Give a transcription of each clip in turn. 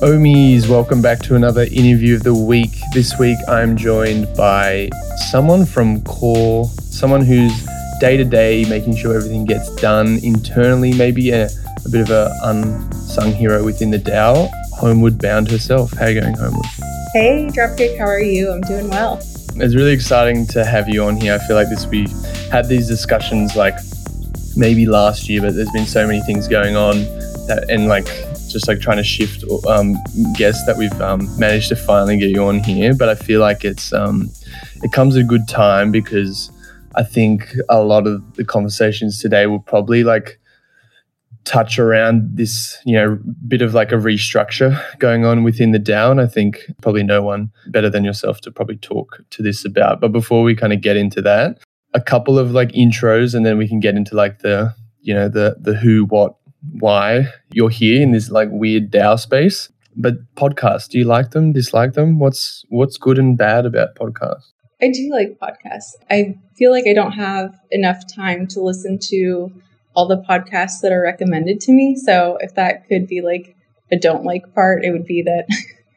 Ohmies, welcome back to another interview of the week. This week I'm joined by someone from Core, someone who's day to day making sure everything gets done internally, maybe a, a bit of a unsung hero within the DAO, Homeward Bound herself. How are you going, Homeward? Hey, Dropkick, how are you? I'm doing well. It's really exciting to have you on here. I feel like this we had these discussions like maybe last year, but there's been so many things going on that and like just like trying to shift um, guests that we've um, managed to finally get you on here. But I feel like it's um, it comes at a good time because I think a lot of the conversations today will probably like touch around this, you know, bit of like a restructure going on within the DAO. And I think probably no one better than yourself to probably talk to this about. But before we kind of get into that, a couple of like intros and then we can get into like the, you know, the the who, what, why you're here in this like weird DAO space. But podcasts, do you like them? Dislike them? What's what's good and bad about podcasts? I do like podcasts. I feel like I don't have enough time to listen to all the podcasts that are recommended to me. So if that could be like a don't like part, it would be that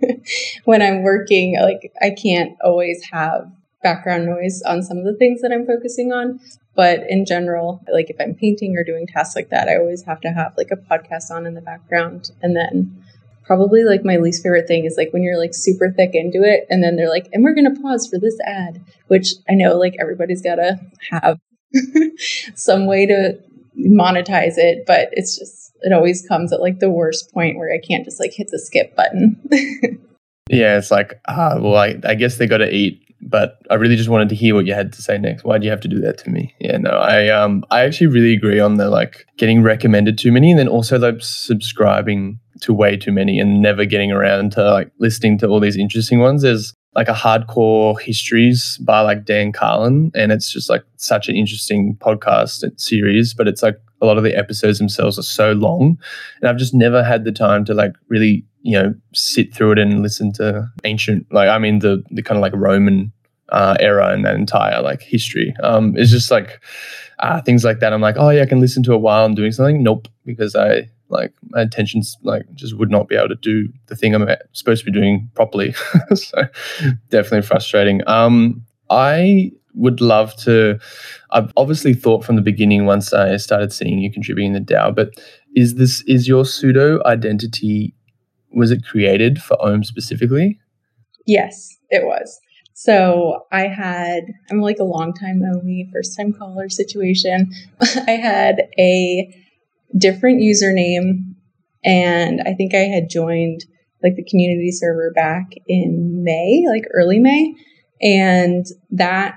when I'm working, like I can't always have background noise on some of the things that I'm focusing on. But in general, like if I'm painting or doing tasks like that, I always have to have like a podcast on in the background. And then probably like my least favorite thing is like when you're like super thick into it and then they're like, and we're going to pause for this ad, which I know like everybody's got to have some way to monetize it, but it's just, it always comes at like the worst point where I can't just like hit the skip button. yeah, it's like, ah, well, I, I guess they got to eat but I really just wanted to hear what you had to say next. Why do you have to do that to me? Yeah, no, I um I actually really agree on the like getting recommended too many and then also like subscribing to way too many and never getting around to like listening to all these interesting ones. There's like a hardcore histories by like Dan Carlin and it's just like such an interesting podcast series, but it's like a lot of the episodes themselves are so long and I've just never had the time to like really you know sit through it and listen to ancient like i mean the the kind of like roman uh, era and that entire like history. Um it's just like uh, things like that. I'm like oh yeah i can listen to it while i'm doing something. Nope because i like my attention's like just would not be able to do the thing i'm supposed to be doing properly. So definitely frustrating. Um i would love to i've obviously thought from the beginning once i started seeing you contributing the dao but is this is your pseudo identity was it created for Ohm specifically? Yes, it was. So I had, I'm like a long time Ohmie, first time caller situation. I had a different username and I think I had joined like the community server back in May, like early May. And that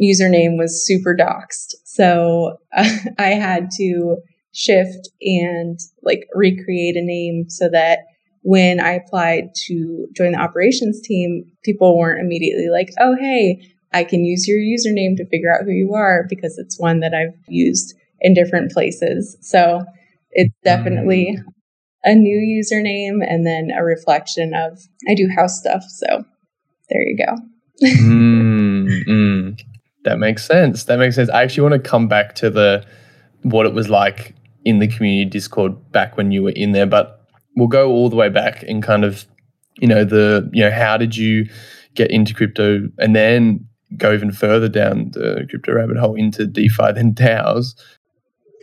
username was super doxed. So uh, I had to shift and like recreate a name so that when I applied to join the operations team, people weren't immediately like, oh, hey, I can use your username to figure out who you are because it's one that I've used in different places. So it's definitely a new username and then a reflection of I do house stuff. So there you go. mm, mm. That makes sense. That makes sense. I actually want to come back to the what it was like in the community Discord back when you were in there, but we'll go all the way back and kind of, you know, the, you know, how did you get into crypto and then go even further down the crypto rabbit hole into DeFi then DAOs?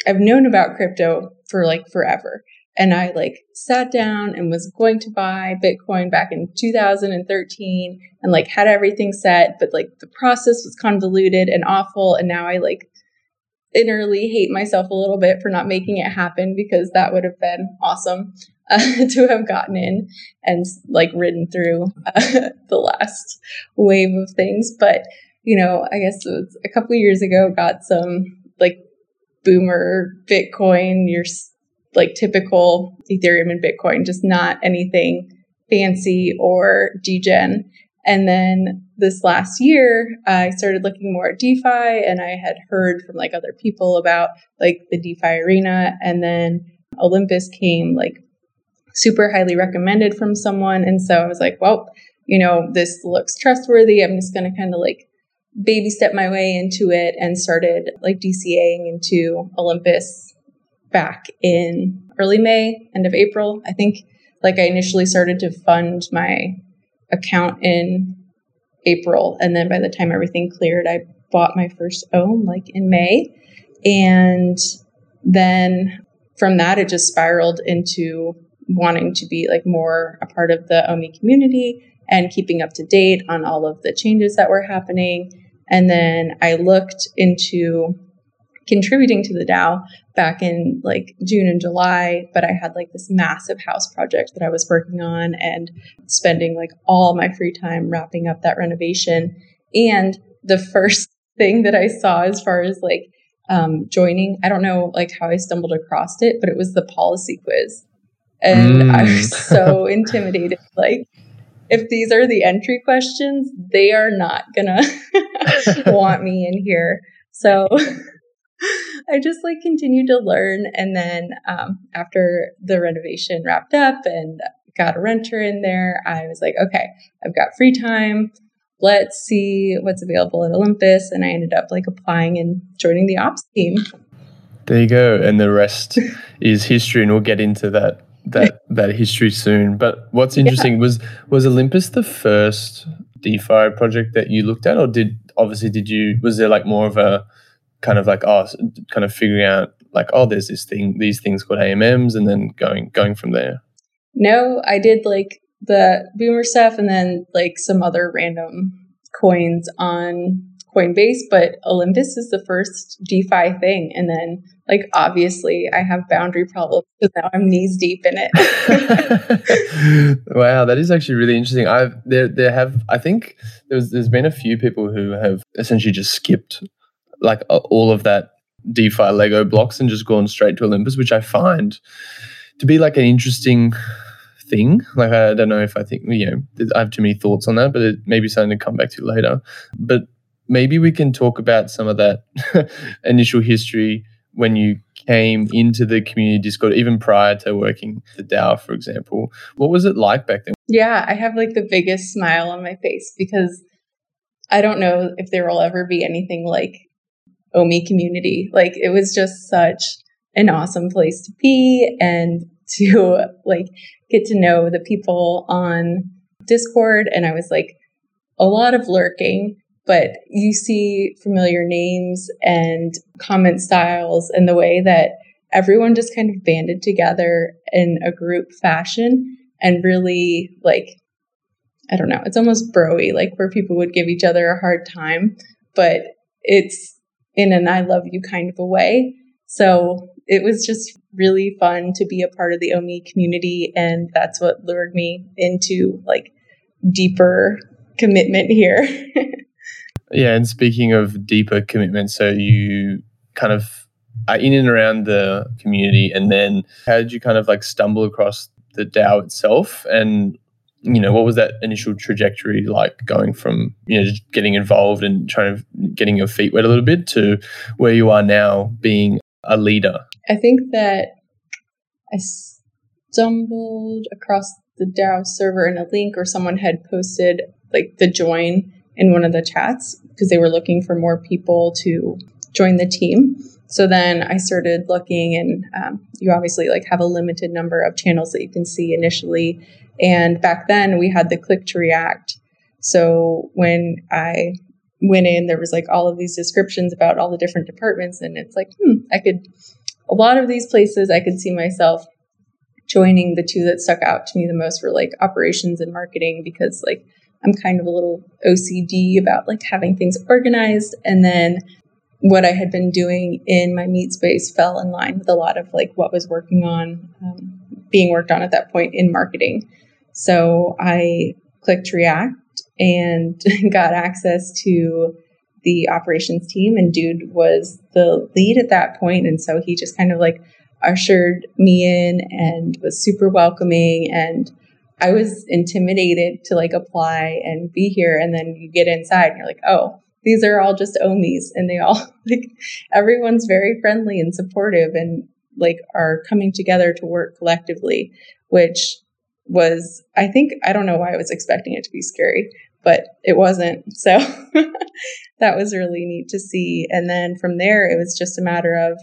I've known about crypto for like forever. And I like sat down and was going to buy Bitcoin back in 2013 and like had everything set, but like the process was convoluted and awful. And now I like innerly hate myself a little bit for not making it happen because that would have been awesome uh, to have gotten in and like ridden through uh, the last wave of things. But, you know, I guess a couple years ago, got some like boomer Bitcoin, your like typical Ethereum and Bitcoin, just not anything fancy or degen. And then this last year, I started looking more at DeFi and I had heard from like other people about like the DeFi arena. And then Olympus came like super highly recommended from someone. And so I was like, well, you know, this looks trustworthy. I'm just going to kind of like baby step my way into it and started like DCAing into Olympus back in early May, end of April, I think. like I initially started to fund my account in April. And then by the time everything cleared, I bought my first ohm like in May. And then from that, it just spiraled into wanting to be like more a part of the Ohmie community and keeping up to date on all of the changes that were happening. And then I looked into contributing to the DAO back in like June and July, but I had like this massive house project that I was working on and spending like all my free time wrapping up that renovation. And the first thing that I saw as far as like um, joining, I don't know like how I stumbled across it, but it was the policy quiz. And mm. I was so intimidated. Like, if these are the entry questions, they are not gonna want me in here. So I just like continued to learn. And then um, after the renovation wrapped up and got a renter in there, I was like, okay, I've got free time. Let's see what's available at Olympus. And I ended up like applying and joining the ops team. There you go. And the rest is history. And we'll get into that that that history soon. But what's interesting yeah. was was Olympus the first DeFi project that you looked at, or did obviously did you was there like more of a kind of like oh kind of figuring out like oh there's this thing these things called AMMs and then going going from there. No, I did like the boomer stuff and then like some other random coins on Coinbase, but Olympus is the first DeFi thing. And then, like, obviously, I have boundary problems because now I'm knees deep in it. wow, that is actually really interesting. I've there there have I think there's there's been a few people who have essentially just skipped like uh, all of that DeFi Lego blocks and just gone straight to Olympus, which I find to be like an interesting thing. Like I don't know if I think you know I have too many thoughts on that, but it may be something to come back to later. But maybe we can talk about some of that initial history when you came into the community Discord, even prior to working the DAO, for example. What was it like back then? Yeah, I have like the biggest smile on my face because I don't know if there will ever be anything like Ohmie community. Like it was just such an awesome place to be and to like get to know the people on Discord. And I was like a lot of lurking, but you see familiar names and comment styles and the way that everyone just kind of banded together in a group fashion and really like I don't know, it's almost broy, like where people would give each other a hard time, but it's in an I love you kind of a way. So it was just really fun to be a part of the Ohmie community. And that's what lured me into like deeper commitment here. yeah. And speaking of deeper commitment, so you kind of are in and around the community. And then how did you kind of like stumble across the DAO itself? And you know what was that initial trajectory like going from you know getting involved and trying to getting your feet wet a little bit to where you are now being a leader? I think that i stumbled across the dao server in a link or someone had posted like the join in one of the chats because they were looking for more people to join the team. So then i started looking and um, you obviously like have a limited number of channels that you can see initially and back then we had the click to react. So when I went in, there was like all of these descriptions about all the different departments. And it's like, hmm, I could, a lot of these places, I could see myself joining the two that stuck out to me the most were like operations and marketing because like I'm kind of a little OCD about like having things organized. And then what I had been doing in my meat space fell in line with a lot of like what was working on, um, being worked on at that point in marketing. So I clicked React and got access to the operations team, and Dude was the lead at that point, and so he just kind of like ushered me in and was super welcoming and I was intimidated to like apply and be here and then you get inside and you're like, "Oh, these are all just Ohmies and they all like everyone's very friendly and supportive and like are coming together to work collectively, which was, I think, I don't know why I was expecting it to be scary, but it wasn't. So that was really neat to see. And then from there, it was just a matter of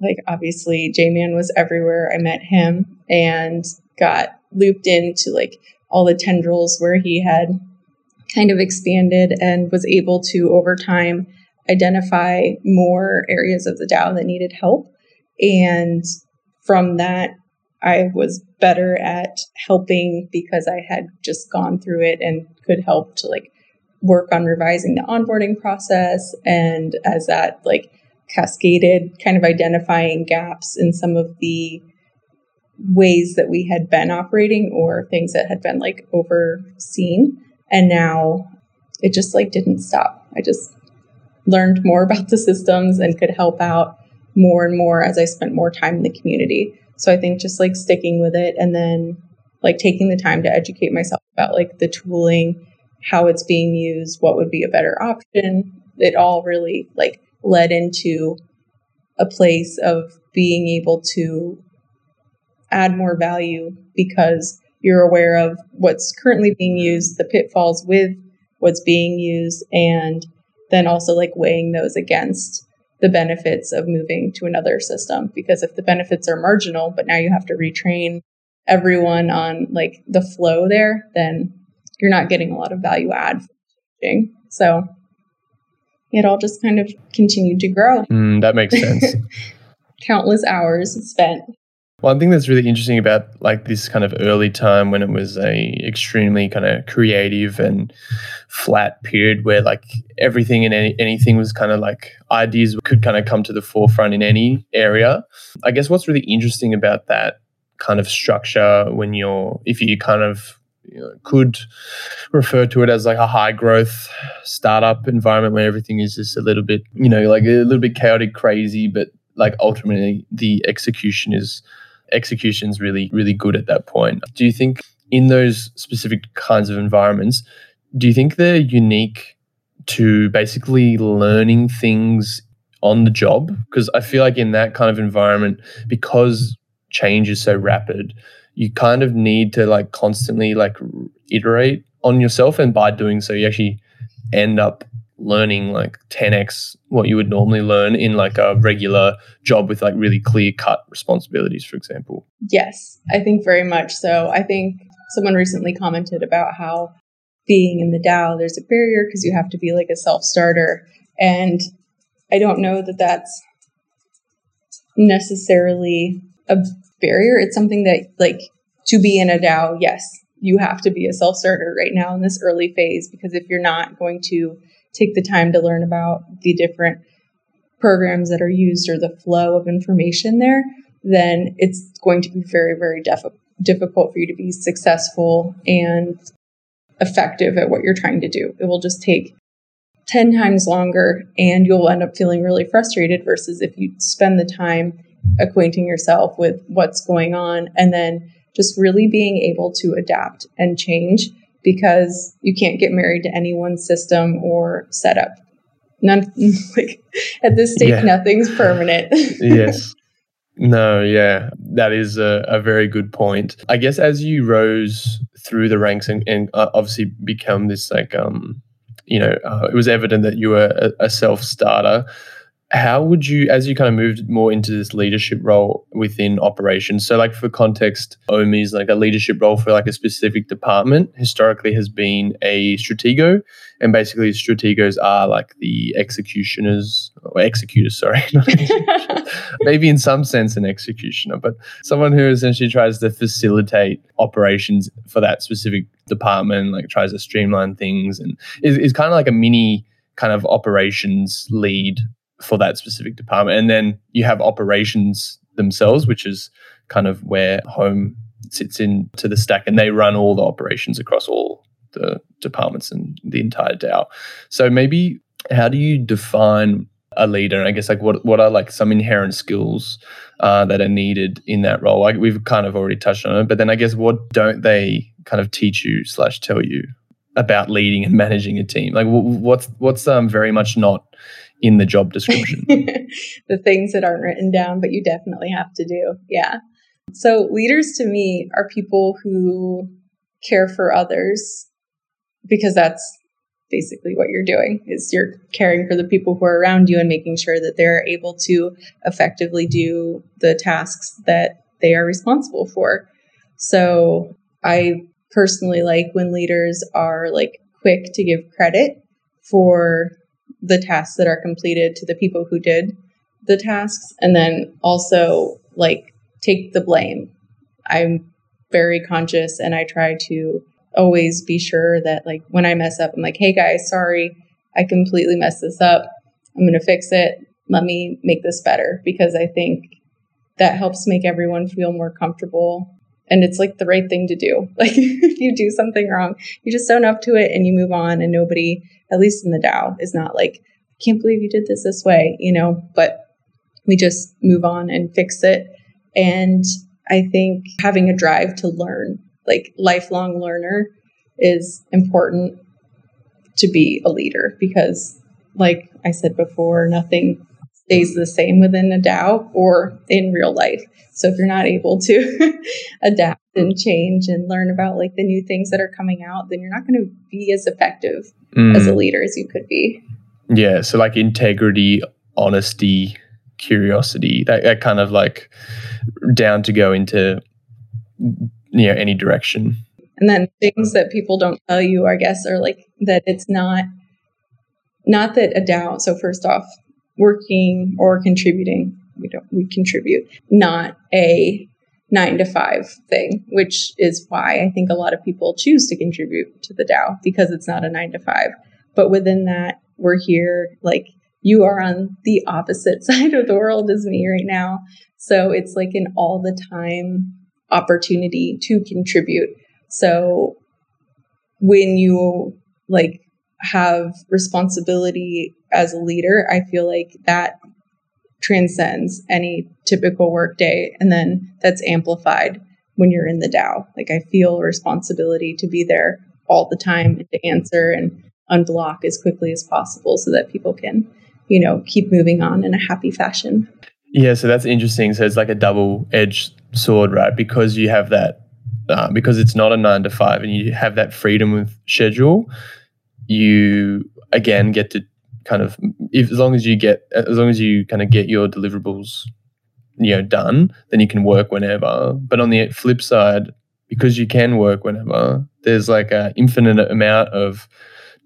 like, obviously, J Man was everywhere. I met him and got looped into like all the tendrils where he had kind of expanded and was able to over time identify more areas of the DAO that needed help. And from that, I was better at helping because I had just gone through it and could help to like work on revising the onboarding process. And as that like cascaded, kind of identifying gaps in some of the ways that we had been operating or things that had been like overseen. And now it just like didn't stop. I just learned more about the systems and could help out more and more as I spent more time in the community. So I think just like sticking with it and then like taking the time to educate myself about like the tooling, how it's being used, what would be a better option. It all really like led into a place of being able to add more value because you're aware of what's currently being used, the pitfalls with what's being used, and then also like weighing those against the benefits of moving to another system. Because if the benefits are marginal, but now you have to retrain everyone on like the flow there, then you're not getting a lot of value add. So it all just kind of continued to grow. Mm, that makes sense. Countless hours spent. One thing that's really interesting about like this kind of early time when it was a extremely kind of creative and flat period where like everything and any, anything was kind of like ideas could kind of come to the forefront in any area. I guess what's really interesting about that kind of structure when you're if you kind of you know, could refer to it as like a high growth startup environment where everything is just a little bit, you know, like a little bit chaotic, crazy, but like ultimately the execution is execution is really, really good at that point. Do you think in those specific kinds of environments, do you think they're unique to basically learning things on the job? Because I feel like in that kind of environment, because change is so rapid, you kind of need to like constantly like iterate on yourself and by doing so you actually end up learning like 10x what you would normally learn in like a regular job with like really clear cut responsibilities for example yes i think very much so i think someone recently commented about how being in the dao there's a barrier because you have to be like a self-starter and i don't know that that's necessarily a barrier. It's something that, like, to be in a DAO, yes, you have to be a self starter right now in this early phase because if you're not going to take the time to learn about the different programs that are used or the flow of information there, then it's going to be very, very def- difficult for you to be successful and effective at what you're trying to do. It will just take 10 times longer and you'll end up feeling really frustrated versus if you spend the time acquainting yourself with what's going on and then just really being able to adapt and change because you can't get married to any one system or setup. None like at this stage, yeah. nothing's permanent. yes. No, yeah, that is a, a, very good point. I guess as you rose through the ranks and, and uh, obviously become this like um, you know, uh, it was evident that you were a, a self starter how would you as you kind of moved more into this leadership role within operations so like for context omi is like a leadership role for like a specific department historically has been a stratego and basically strategos are like the executioners or executors sorry maybe in some sense an executioner but someone who essentially tries to facilitate operations for that specific department like tries to streamline things and is, is kind of like a mini kind of operations lead for that specific department. And then you have operations themselves, which is kind of where home sits into the stack and they run all the operations across all the departments and the entire DAO. So maybe how do you define a leader? And I guess like what what are like some inherent skills uh, that are needed in that role? Like we've kind of already touched on it, but then I guess what don't they kind of teach you slash tell you about leading and managing a team? Like what's what's um very much not in the job description. the things that aren't written down, but you definitely have to do. Yeah. So leaders to me are people who care for others because that's basically what you're doing is you're caring for the people who are around you and making sure that they're able to effectively do the tasks that they are responsible for. So I personally like when leaders are like quick to give credit for the tasks that are completed to the people who did the tasks and then also like take the blame. I'm very conscious and I try to always be sure that like when I mess up, I'm like, hey guys, sorry, I completely messed this up. I'm going to fix it. Let me make this better because I think that helps make everyone feel more comfortable. And it's like the right thing to do. Like if you do something wrong, you just own up to it and you move on. And nobody, at least in the DAO, is not like, can't believe you did this this way, you know, but we just move on and fix it. And I think having a drive to learn, like lifelong learner, is important to be a leader because, like I said before, nothing stays the same within a DAO or in real life. So if you're not able to adapt and change and learn about like the new things that are coming out, then you're not going to be as effective mm. as a leader as you could be. Yeah. So like integrity, honesty, curiosity, that, that kind of like down to go into you know any direction. And then things that people don't tell you, I guess, are like that it's not not that a DAO. So first off, working or contributing, we don't we contribute, not a nine to five thing, which is why I think a lot of people choose to contribute to the DAO because it's not a nine to five. But within that, we're here like you are on the opposite side of the world as me right now. So it's like an all the time opportunity to contribute. So when you like have responsibility as a leader, I feel like that transcends any typical workday. And then that's amplified when you're in the DAO. Like I feel responsibility to be there all the time and to answer and unblock as quickly as possible so that people can you know, keep moving on in a happy fashion. Yeah, so that's interesting. So it's like a double edged sword, right? Because you have that, uh, because it's not a nine to five and you have that freedom with schedule, you again get to kind of, if, as long as you get, as long as you kind of get your deliverables, you know, done, then you can work whenever. But on the flip side, because you can work whenever, there's like an infinite amount of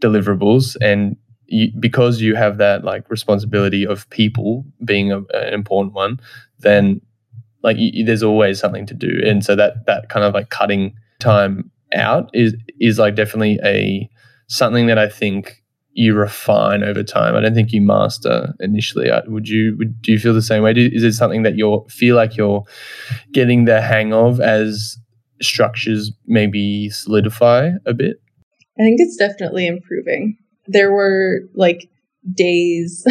deliverables and you, because you have that like responsibility of people being a, an important one, then like you, there's always something to do, and so that that kind of like cutting time out is is like definitely a something that I think you refine over time. I don't think you master initially. Uh, would you? Would, do you feel the same way? Do, is it something that you feel like you're getting the hang of as structures maybe solidify a bit? I think it's definitely improving there were like days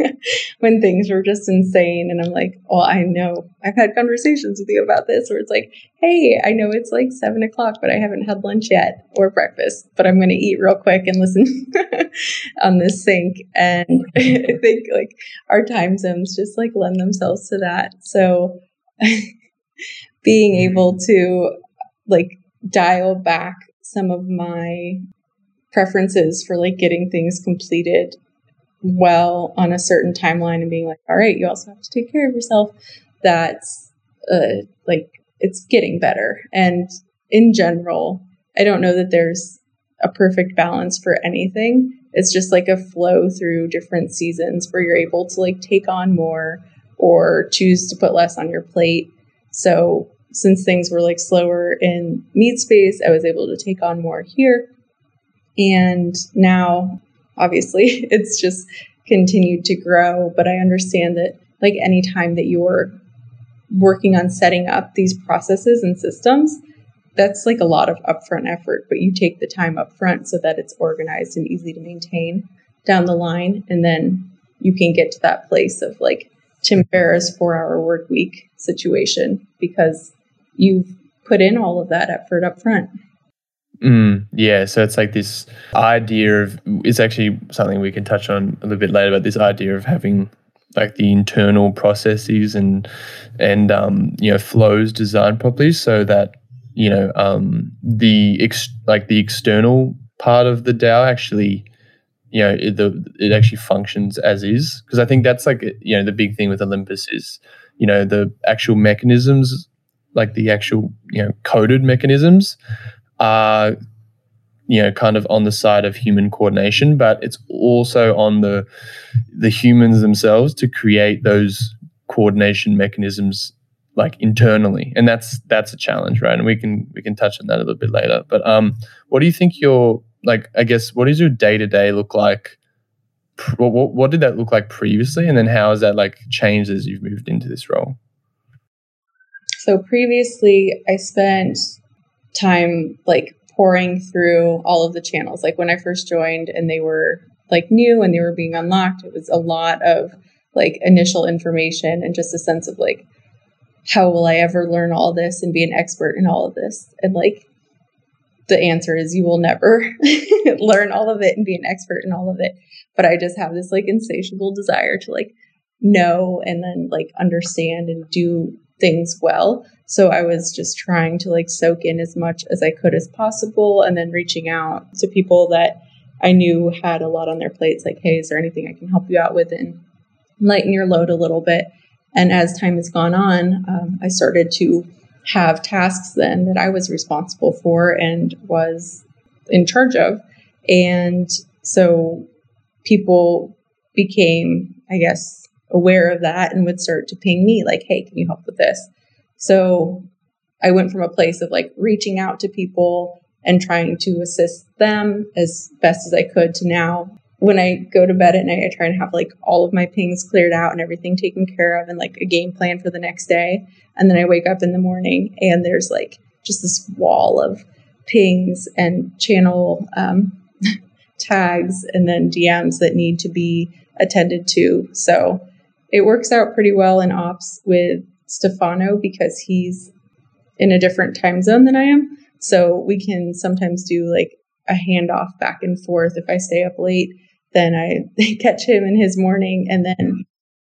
when things were just insane. And i'm like well i know. I've had conversations with you about this where it's like hey i know it's like seven o'clock but i haven't had lunch yet or breakfast but i'm going to eat real quick and listen on this sync and i think like our time zones just like lend themselves to that. So being mm-hmm. able to like dial back some of my preferences for like getting things completed well on a certain timeline and being like, all right, you also have to take care of yourself. That's uh, like it's getting better. And in general, I don't know that there's a perfect balance for anything. It's just like a flow through different seasons where you're able to like take on more or choose to put less on your plate. So since things were like slower in meat space, I was able to take on more here. And now, obviously, it's just continued to grow. But I understand that, like, any time that you're working on setting up these processes and systems, that's like a lot of upfront effort, but you take the time upfront so that it's organized and easy to maintain down the line. And then you can get to that place of like Tim Ferriss four hour work week situation because you've put in all of that effort up front. Mm, yeah, so it's like this idea of it's actually something we can touch on a little bit later, but this idea of having like the internal processes and and um, you know flows designed properly so that you know um, the ex- like the external part of the DAO actually you know it, the, it actually functions as is. Because I think that's like you know the big thing with Olympus is you know the actual mechanisms like the actual you know coded mechanisms are you know kind of on the side of human coordination but it's also on the the humans themselves to create those coordination mechanisms like internally. And that's that's a challenge right? And we can we can touch on that a little bit later. But um what do you think your like i guess what does your day-to-day look like what, what, what did that look like previously? And then how has that like changed as you've moved into this role? So previously i spent time like pouring through all of the channels. Like when i first joined and they were like new and they were being unlocked it was a lot of like initial information and just a sense of like how will i ever learn all this and be an expert in all of this? And like the answer is you will never learn all of it and be an expert in all of it. But i just have this like insatiable desire to like know and then like understand and do things well so i was just trying to like soak in as much as i could as possible and then reaching out to people that i knew had a lot on their plates like hey is there anything i can help you out with and lighten your load a little bit and as time has gone on um, i started to have tasks then that I was responsible for and was in charge of. And so people became, I guess, aware of that and would start to ping me, like, hey, can you help with this? So I went from a place of like reaching out to people and trying to assist them as best as I could to now when I go to bed at night, I try and have like all of my pings cleared out and everything taken care of and like a game plan for the next day. And then I wake up in the morning and there's like just this wall of pings and channel um, tags and then DMs that need to be attended to. So it works out pretty well in ops with Stefano because he's in a different time zone than I am. So we can sometimes do like a handoff back and forth if I stay up late then I catch him in his morning, and then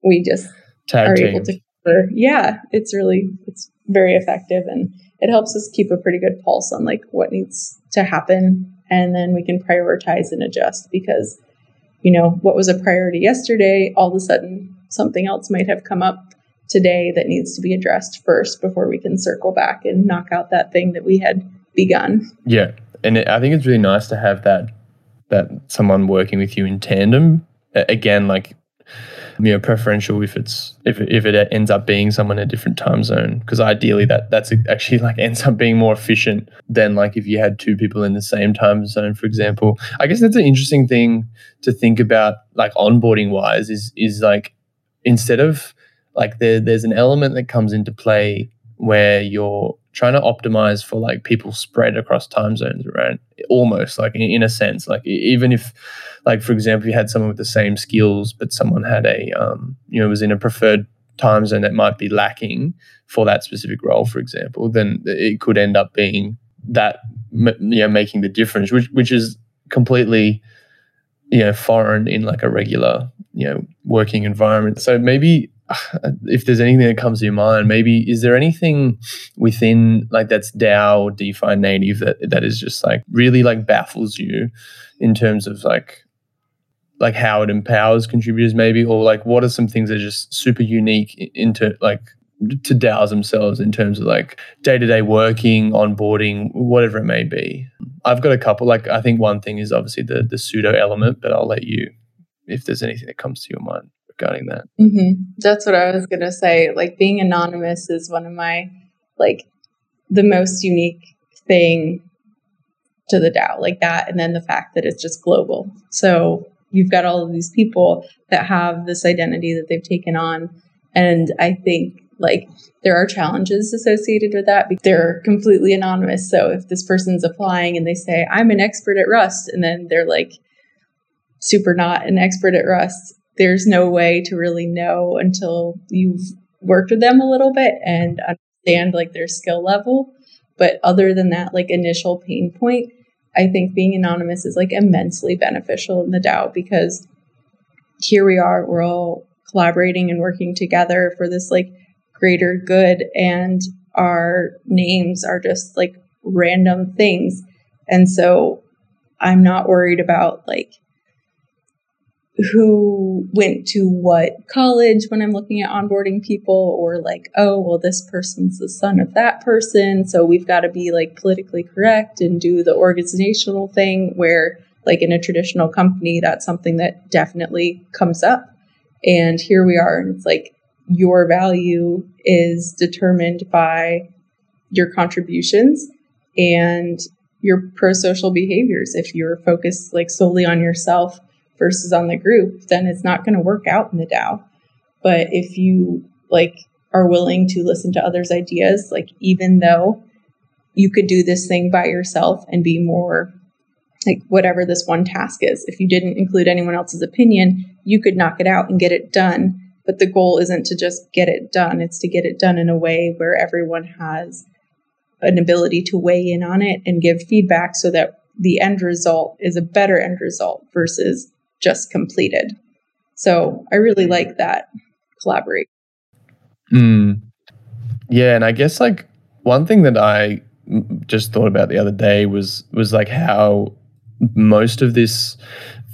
we just Tag are team. able to cover. Yeah, it's really it's very effective, and it helps us keep a pretty good pulse on like what needs to happen, and then we can prioritize and adjust because you know what was a priority yesterday, all of a sudden something else might have come up today that needs to be addressed first before we can circle back and knock out that thing that we had begun. Yeah, and it, I think it's really nice to have that that someone working with you in tandem again like you know preferential if it's if if it ends up being someone in a different time zone because ideally that that's actually like ends up being more efficient than like if you had two people in the same time zone for example i guess that's an interesting thing to think about like onboarding wise is is like instead of like there there's an element that comes into play where you're trying to optimize for like people spread across time zones, right? Almost like in, in, a sense, like even if, like for example, you had someone with the same skills, but someone had a, um, you know, was in a preferred time zone that might be lacking for that specific role, for example, then it could end up being that, you know, making the difference, which which is completely, you know, foreign in like a regular, you know, working environment. So maybe if there's anything that comes to your mind, maybe is there anything within like that's DAO or DeFi native that that is just like really like baffles you in terms of like like how it empowers contributors maybe or like what are some things that are just super unique into like to DAOs themselves in terms of like day to day working, onboarding, whatever it may be. I've got a couple. Like I think one thing is obviously the the pseudo element, but I'll let you if there's anything that comes to your mind that. Mm-hmm. That's what I was going to say. Like being anonymous is one of my, like, the most unique thing to the DAO, like that. And then the fact that it's just global. So you've got all of these people that have this identity that they've taken on. And I think like there are challenges associated with that because they're completely anonymous. So if this person's applying and they say, I'm an expert at Rust, and then they're like super not an expert at Rust, there's no way to really know until you've worked with them a little bit and understand like their skill level. But other than that, like initial pain point, I think being anonymous is like immensely beneficial in the DAO because here we are, we're all collaborating and working together for this like greater good, and our names are just like random things. And so I'm not worried about like who went to what college when I'm looking at onboarding people, or like, oh, well, this person's the son of that person. So we've got to be like politically correct and do the organizational thing where, like, in a traditional company, that's something that definitely comes up. And here we are, and it's like your value is determined by your contributions and your pro social behaviors. If you're focused like solely on yourself, versus on the group, then it's not going to work out in the DAO. But if you like are willing to listen to others' ideas, like even though you could do this thing by yourself and be more like whatever this one task is, if you didn't include anyone else's opinion, you could knock it out and get it done. But the goal isn't to just get it done, it's to get it done in a way where everyone has an ability to weigh in on it and give feedback so that the end result is a better end result versus just completed. So I really like that collaborate. Mm. Yeah, and I guess like one thing that I just thought about the other day was was like how most of this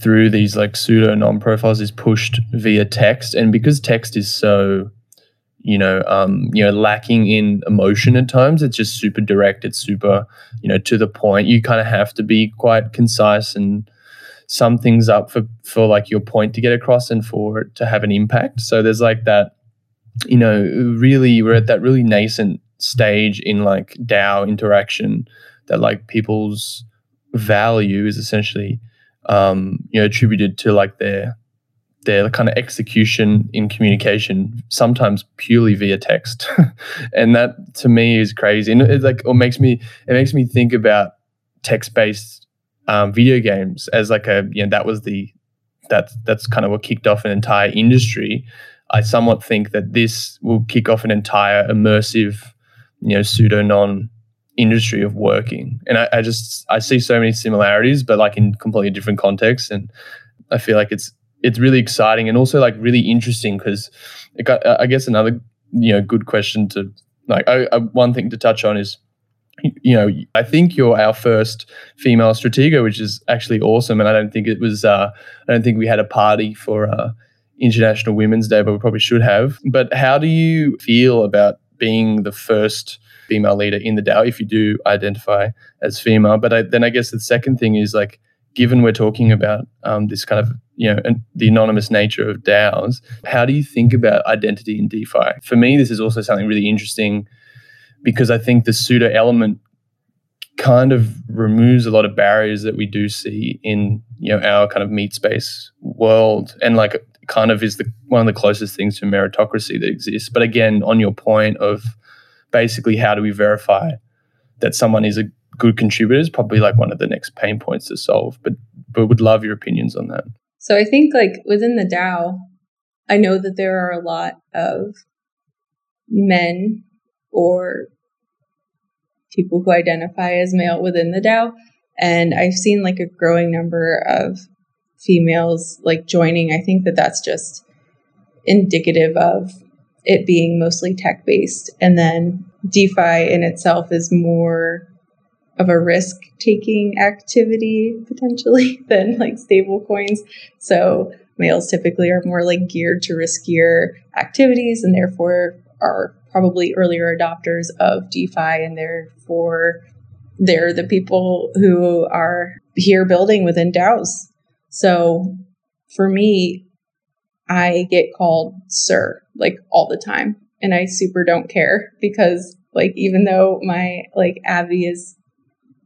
through these like pseudo non profiles is pushed via text, and because text is so you know um you know lacking in emotion at times it's just super direct it's super you know to the point you kind of have to be quite concise and sum things up for for like your point to get across and for it to have an impact. So there's like that, you know, really we're at that really nascent stage in like DAO interaction that like people's value is essentially um, you know attributed to like their their kind of execution in communication, sometimes purely via text, and that to me is crazy. And it like or makes me it makes me think about text based um, video games as like a you know that was the that's that's kind of what kicked off an entire industry. I somewhat think that this will kick off an entire immersive, you know, pseudo non industry of working. And I, I, just I see so many similarities, but like in completely different contexts. And I feel like it's it's really exciting and also like really interesting because I guess another you know good question to like I, I, one thing to touch on is you know, I think you're our first female stratego, which is actually awesome. And I don't think it was, uh, I don't think we had a party for uh, International Women's Day, but we probably should have. But how do you feel about being the first female leader in the DAO if you do identify as female? But I, then I guess the second thing is like, given we're talking about um, this kind of you know the anonymous nature of DAOs, how do you think about identity in DeFi? For me, this is also something really interesting because I think the pseudo element kind of removes a lot of barriers that we do see in you know our kind of meat space world and like kind of is the one of the closest things to meritocracy that exists. But again on your point of basically how do we verify that someone is a good contributor is probably like one of the next pain points to solve. But but would love your opinions on that. So i think like within the dao i know that there are a lot of men or people who identify as male within the DAO. And I've seen like a growing number of females like joining. I think that that's just indicative of it being mostly tech based. And then DeFi in itself is more of a risk taking activity potentially than like stable coins. So males typically are more like geared to riskier activities and therefore are probably earlier adopters of DeFi, and therefore they're the people who are here building within DAOs. So for me, I get called sir like all the time, and I super don't care because like even though my like Abby is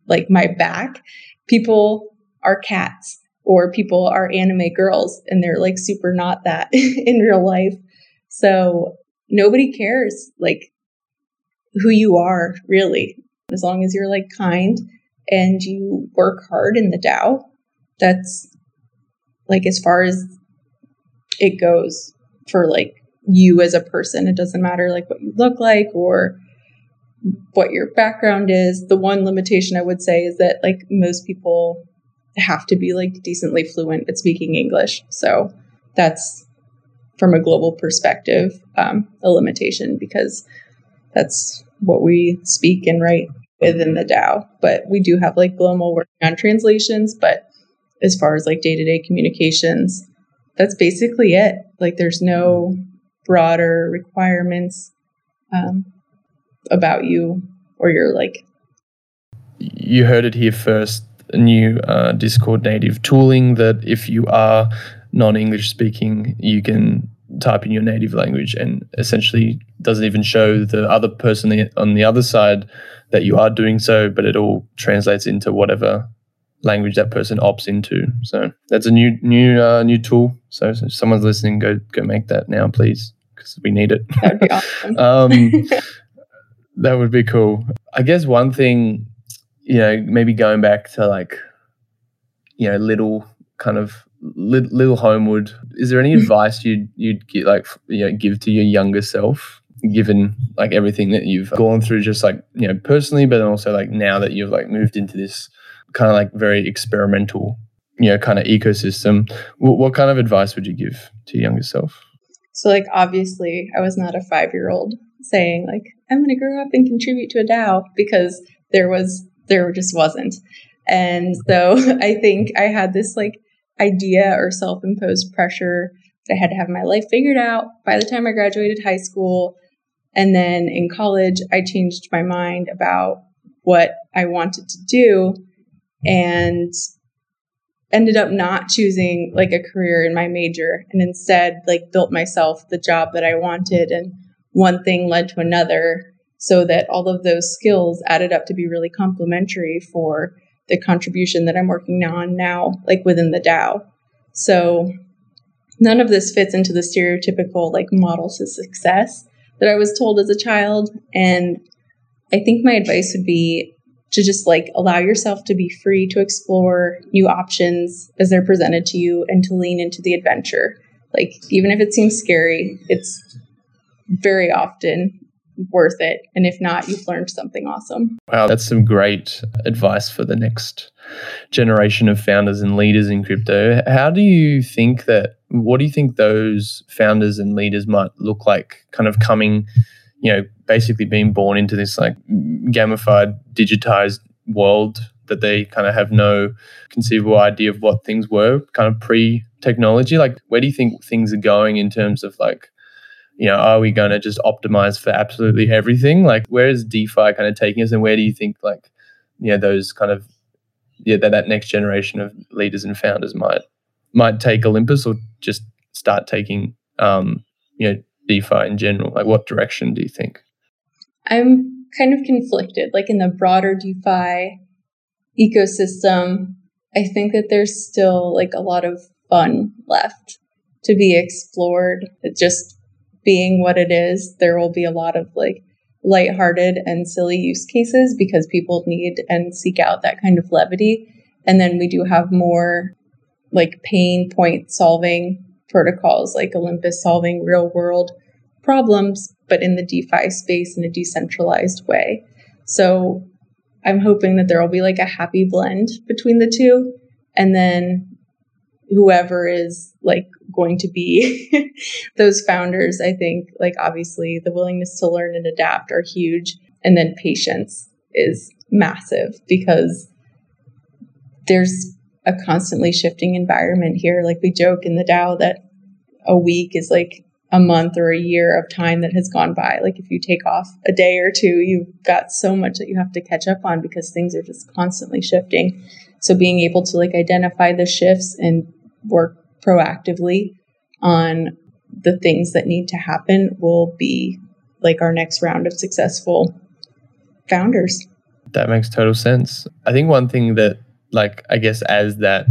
like my back, people are cats or people are anime girls and they're like super not that in real life. So nobody cares like who you are really. As long as you're like kind and you work hard in the DAO that's like as far as it goes for like you as a person. It doesn't matter like what you look like or what your background is. The one limitation i would say is that like most people have to be like decently fluent at speaking english. So that's from a global perspective um, a limitation because that's what we speak and write within the DAO. But we do have like global working on translations. But as far as like day to day communications, that's basically it. Like there's no broader requirements um, about you or your like. You heard it here first. New uh, Discord native tooling that if you are non-English speaking, you can type in your native language and essentially doesn't even show the other person on the other side that you are doing so, but it all translates into whatever language that person opts into. So that's a new new uh, new tool. So, so if someone's listening, go go make that now, please, because we need it. That'd be awesome. um, that would be cool. I guess one thing, you know, maybe going back to like, you know, little kind of little homewood. Is there any hmm. advice you'd you'd get, like you know, give to your younger self, given like everything that you've gone through, just like you know personally, but also like now that you've like moved into this kind of like very experimental, you know, kind of ecosystem. W- what kind of advice would you give to your younger self? So, like, obviously, I was not a five year old saying, like, I'm going to grow up and contribute to a DAO because there was, there just wasn't. And so I think I had this like idea or self imposed pressure that I had to have my life figured out by the time I graduated high school. And then in college, I changed my mind about what I wanted to do and ended up not choosing like a career in my major and instead like built myself the job that I wanted and one thing led to another so that all of those skills added up to be really complementary for the contribution that I'm working on now like within the DAO. So none of this fits into the stereotypical like models of success that I was told as a child and I think my advice would be to just like allow yourself to be free to explore new options as they're presented to you and to lean into the adventure. Like, even if it seems scary, it's very often worth it. And if not, you've learned something awesome. Wow, that's some great advice for the next generation of founders and leaders in crypto. How do you think that, what do you think those founders and leaders might look like kind of coming? you know, basically being born into this like gamified, digitized world that they kind of have no conceivable idea of what things were kind of pre technology. Like, where do you think things are going in terms of like, you know, are we going to just optimize for absolutely everything? Like, where is DeFi kind of taking us, and where do you think like, you know, those kind of yeah that, that next generation of leaders and founders might might take Olympus or just start taking um, you know DeFi in general? Like, what direction do you think? I'm kind of conflicted. Like, in the broader DeFi ecosystem, I think that there's still like a lot of fun left to be explored. It just being what it is, there will be a lot of like lighthearted and silly use cases because people need and seek out that kind of levity. And then we do have more like pain point solving protocols like Olympus solving real world problems, but in the DeFi space in a decentralized way. So I'm hoping that there will be like a happy blend between the two. And then whoever is like going to be those founders, I think, like obviously the willingness to learn and adapt are huge. And then patience is massive because there's a constantly shifting environment here. Like we joke in the DAO that a week is like a month or a year of time that has gone by. Like if you take off a day or two, you've got so much that you have to catch up on because things are just constantly shifting. So being able to like identify the shifts and work proactively on the things that need to happen will be like our next round of successful founders. That makes total sense. I think one thing that like I guess as that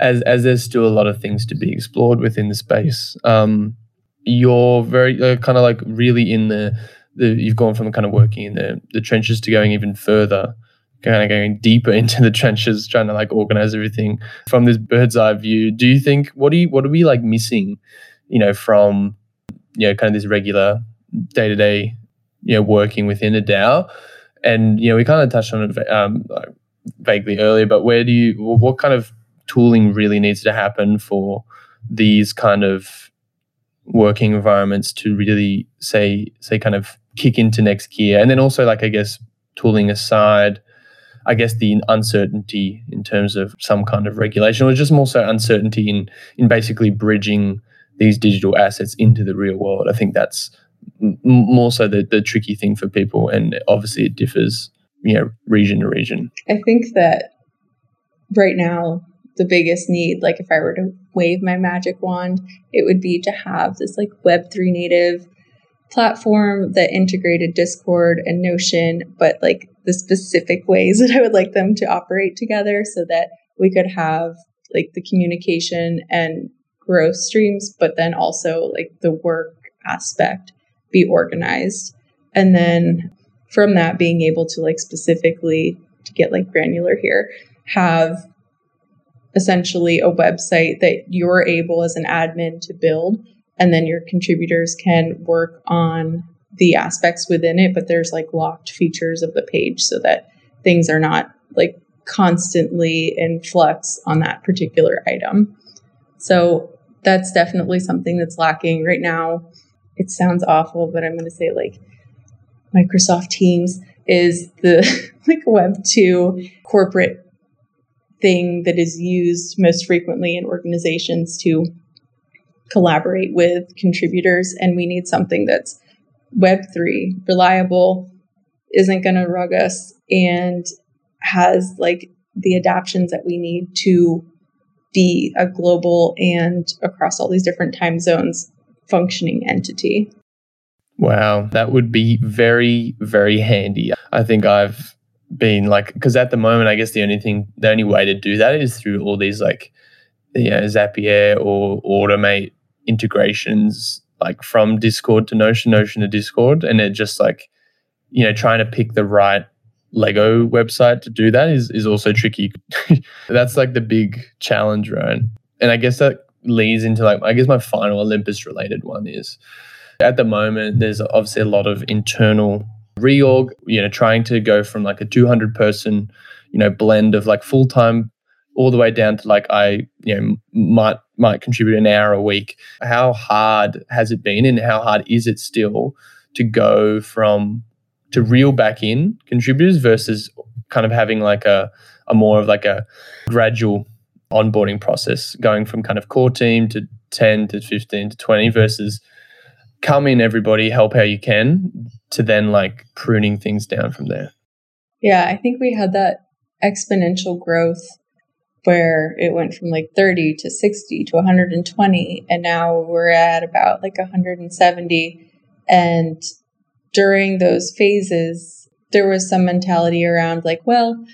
as as there's still a lot of things to be explored within the space. Um, you're very uh, kind of like really in the the you've gone from kind of working in the the trenches to going even further, kind of going deeper into the trenches, trying to like organize everything from this bird's eye view. Do you think what do you what are we like missing, you know, from you know kind of this regular day to day you know working within a DAO? And you know we kind of touched on it um, like vaguely earlier, but where do you what kind of tooling really needs to happen for these kind of working environments to really say say kind of kick into next gear and then also like i guess tooling aside I guess the uncertainty in terms of some kind of regulation, or just more so uncertainty in in basically bridging these digital assets into the real world. I think that's m- more so the, the tricky thing for people, and obviously it differs, you know, region to region. I think that right now the biggest need, like if I were to wave my magic wand, it would be to have this like Web3 native platform that integrated Discord and Notion, but like the specific ways that I would like them to operate together so that we could have like the communication and growth streams, but then also like the work aspect be organized. And then from that, being able to like specifically to get like granular here, have essentially a website that you're able as an admin to build and then your contributors can work on the aspects within it but there's like locked features of the page so that things are not like constantly in flux on that particular item. So that's definitely something that's lacking right now. It sounds awful but i'm going to say like microsoft teams is the like web 2 corporate thing that is used most frequently in organizations to collaborate with contributors. And we need something that's Web3, reliable, isn't going to rug us, and has like the adaptions that we need to be a global and across all these different time zones functioning entity. Wow, that would be very, very handy. I think I've been like, because at the moment, I guess the only thing, the only way to do that is through all these like, you know, Zapier or Automate integrations like from Discord to Notion, Notion to Discord, and it just like you know trying to pick the right Lego website to do that is is also tricky. That's like the big challenge, right? And I guess that leads into like I guess my final Olympus related one is at the moment there's obviously a lot of internal reorg, you know, trying to go from like a 200 person, you know, blend of like full time all the way down to like I, you know, might might contribute an hour a week. How hard has it been, and how hard is it still to go from to reel back in contributors versus kind of having like a a more of like a gradual onboarding process, going from kind of core team to ten to fifteen to twenty versus come in everybody, help how you can, to then like pruning things down from there. Yeah, I think we had that exponential growth where it went from like 30 to 60 to 120 and now we're at about like 170 and during those phases there was some mentality around like well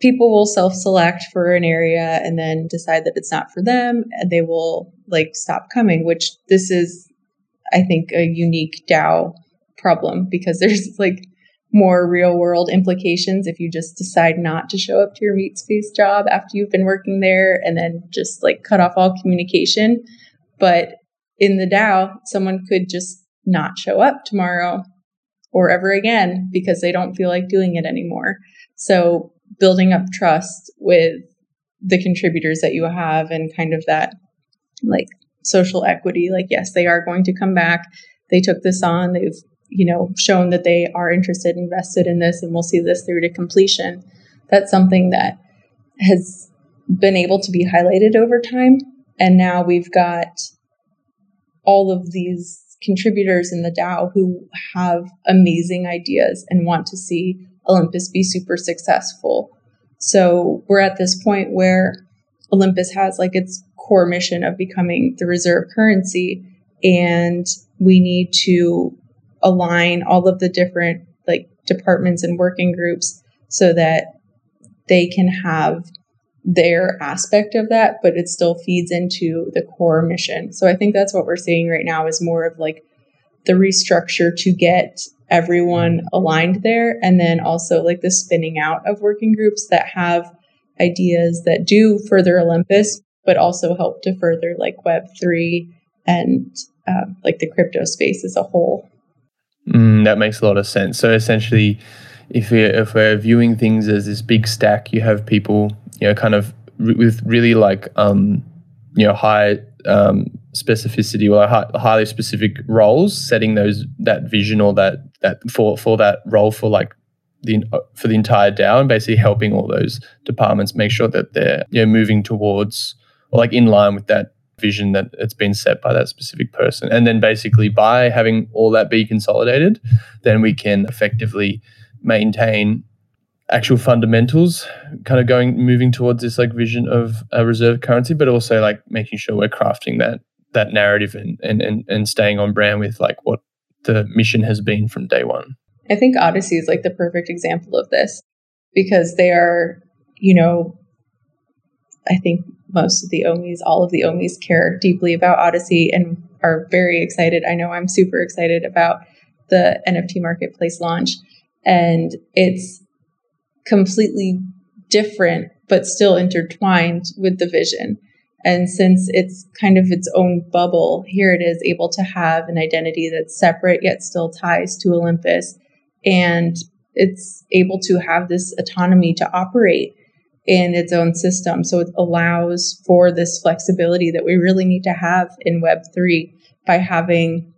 people will self-select for an area and then decide that it's not for them and they will like stop coming which this is i think a unique dao problem because there's like more real world implications if you just decide not to show up to your meat space job after you've been working there and then just like cut off all communication. But in the DAO, someone could just not show up tomorrow or ever again because they don't feel like doing it anymore. So building up trust with the contributors that you have and kind of that like social equity like yes they are going to come back they took this on they've you know, shown that they are interested, invested in this, and we'll see this through to completion. That's something that has been able to be highlighted over time. And now we've got all of these contributors in the DAO who have amazing ideas and want to see Olympus be super successful. So we're at this point where Olympus has like its core mission of becoming the reserve currency, and we need to align all of the different like departments and working groups so that they can have their aspect of that, but it still feeds into the core mission. So I think that's what we're seeing right now is more of like the restructure to get everyone aligned there. And then also like the spinning out of working groups that have ideas that do further Olympus, but also help to further like Web3 and uh, like the crypto space as a whole. Mm, that makes a lot of sense. So essentially, if we're, if we're viewing things as this big stack, you have people, you know, kind of with really like, um, you know, high um, specificity or high, highly specific roles, setting those that vision or that that for for that role for like the for the entire DAO and basically helping all those departments make sure that they're you know, moving towards or like in line with that vision that it's been set by that specific person. And then basically by having all that be consolidated, then we can effectively maintain actual fundamentals kind of going moving towards this like vision of a reserve currency but also like making sure we're crafting that that narrative and and and, and staying on brand with like what the mission has been from day one i think odyssey is like the perfect example of this because they are you know i think most of the Ohmies all of the Ohmies care deeply about Odyssey and are very excited i know i'm super excited about the nft marketplace launch and it's completely different but still intertwined with the vision. And since it's kind of its own bubble, here it is able to have an identity that's separate yet still ties to Olympus. And it's able to have this autonomy to operate in its own system. So it allows for this flexibility that we really need to have in Web3 by having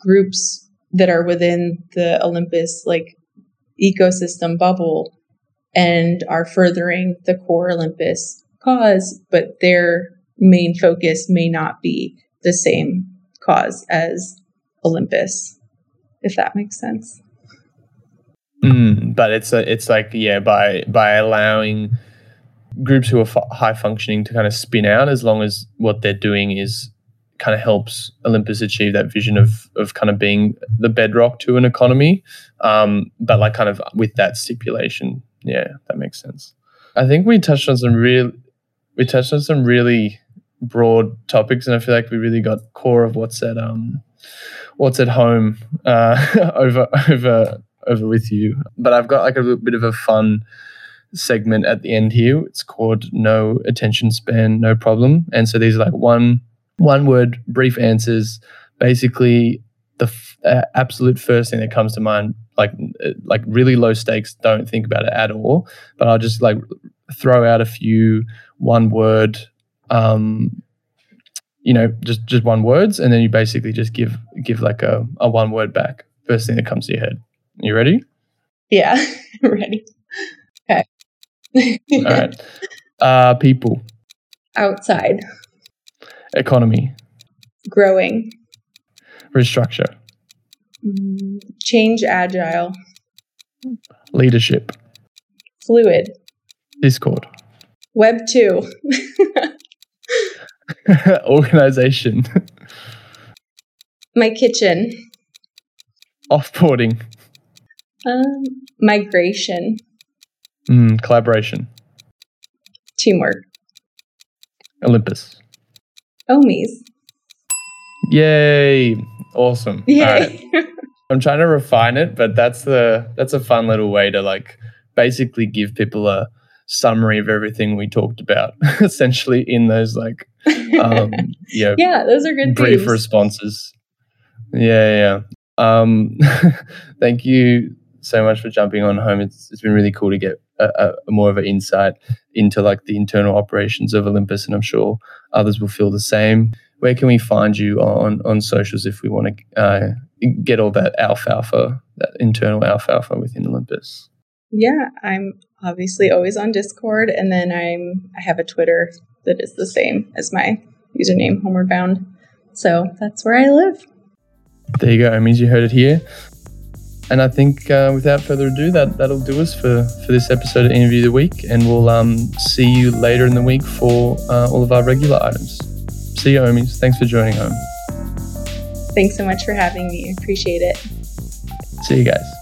groups that are within the Olympus like ecosystem bubble and are furthering the core Olympus cause, but their main focus may not be the same cause as Olympus, if that makes sense. Mm, but it's a, it's like yeah by by allowing groups who are f- high functioning to kind of spin out as long as what they're doing is kind of helps Olympus achieve that vision of of kind of being the bedrock to an economy, um, but like kind of with that stipulation. Yeah, that makes sense. I think we touched on some real, we touched on some really broad topics, and I feel like we really got core of what's at um, what's at home uh, over over over with you. But I've got like a little bit of a fun segment at the end here. It's called No Attention Span, No Problem. And so these are like one one word, brief answers. Basically, the f- uh, absolute first thing that comes to mind, like uh, like really low stakes. Don't think about it at all. But I'll just like throw out a few one word, um, you know, just just one words, and then you basically just give give like a, a one word back. First thing that comes to your head. You ready? Yeah, ready. Okay. all right. Uh, people. Outside. Economy. Growing. Restructure. Mm, change agile. Leadership. Fluid. Discord. Web 2. Organization. My kitchen. Offboarding. Um, migration. Mm, collaboration. Teamwork. Olympus. Ohmies. Yay! Awesome. Yay. I'm trying to refine it, but that's the that's a fun little way to like basically give people a summary of everything we talked about, essentially in those like um, yeah yeah those are good brief themes. responses. Yeah, yeah. Um, thank you so much for jumping on home. It's it's been really cool to get a, a, more of an insight into like the internal operations of Olympus, and I'm sure others will feel the same. Where can we find you on on socials if we want to uh, get all that alfalfa, that internal alfalfa within Olympus? Yeah, I'm obviously always on Discord, and then I'm I have a Twitter that is the same as my username, Homeward Bound. So that's where I live. There you go. It means you heard it here. And I think uh, without further ado, that, that'll do us for, for this episode of Interview of the Week. And we'll um, see you later in the week for uh, all of our regular items. See you, Ohmies. Thanks for joining home. Thanks so much for having me. Appreciate it. See you guys.